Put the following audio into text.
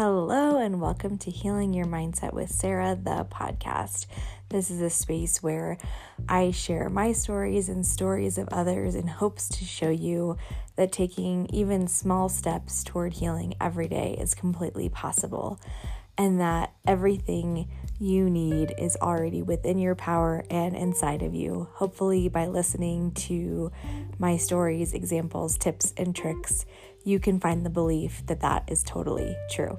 Hello, and welcome to Healing Your Mindset with Sarah, the podcast. This is a space where I share my stories and stories of others in hopes to show you that taking even small steps toward healing every day is completely possible, and that everything you need is already within your power and inside of you. Hopefully, by listening to my stories, examples, tips, and tricks, you can find the belief that that is totally true.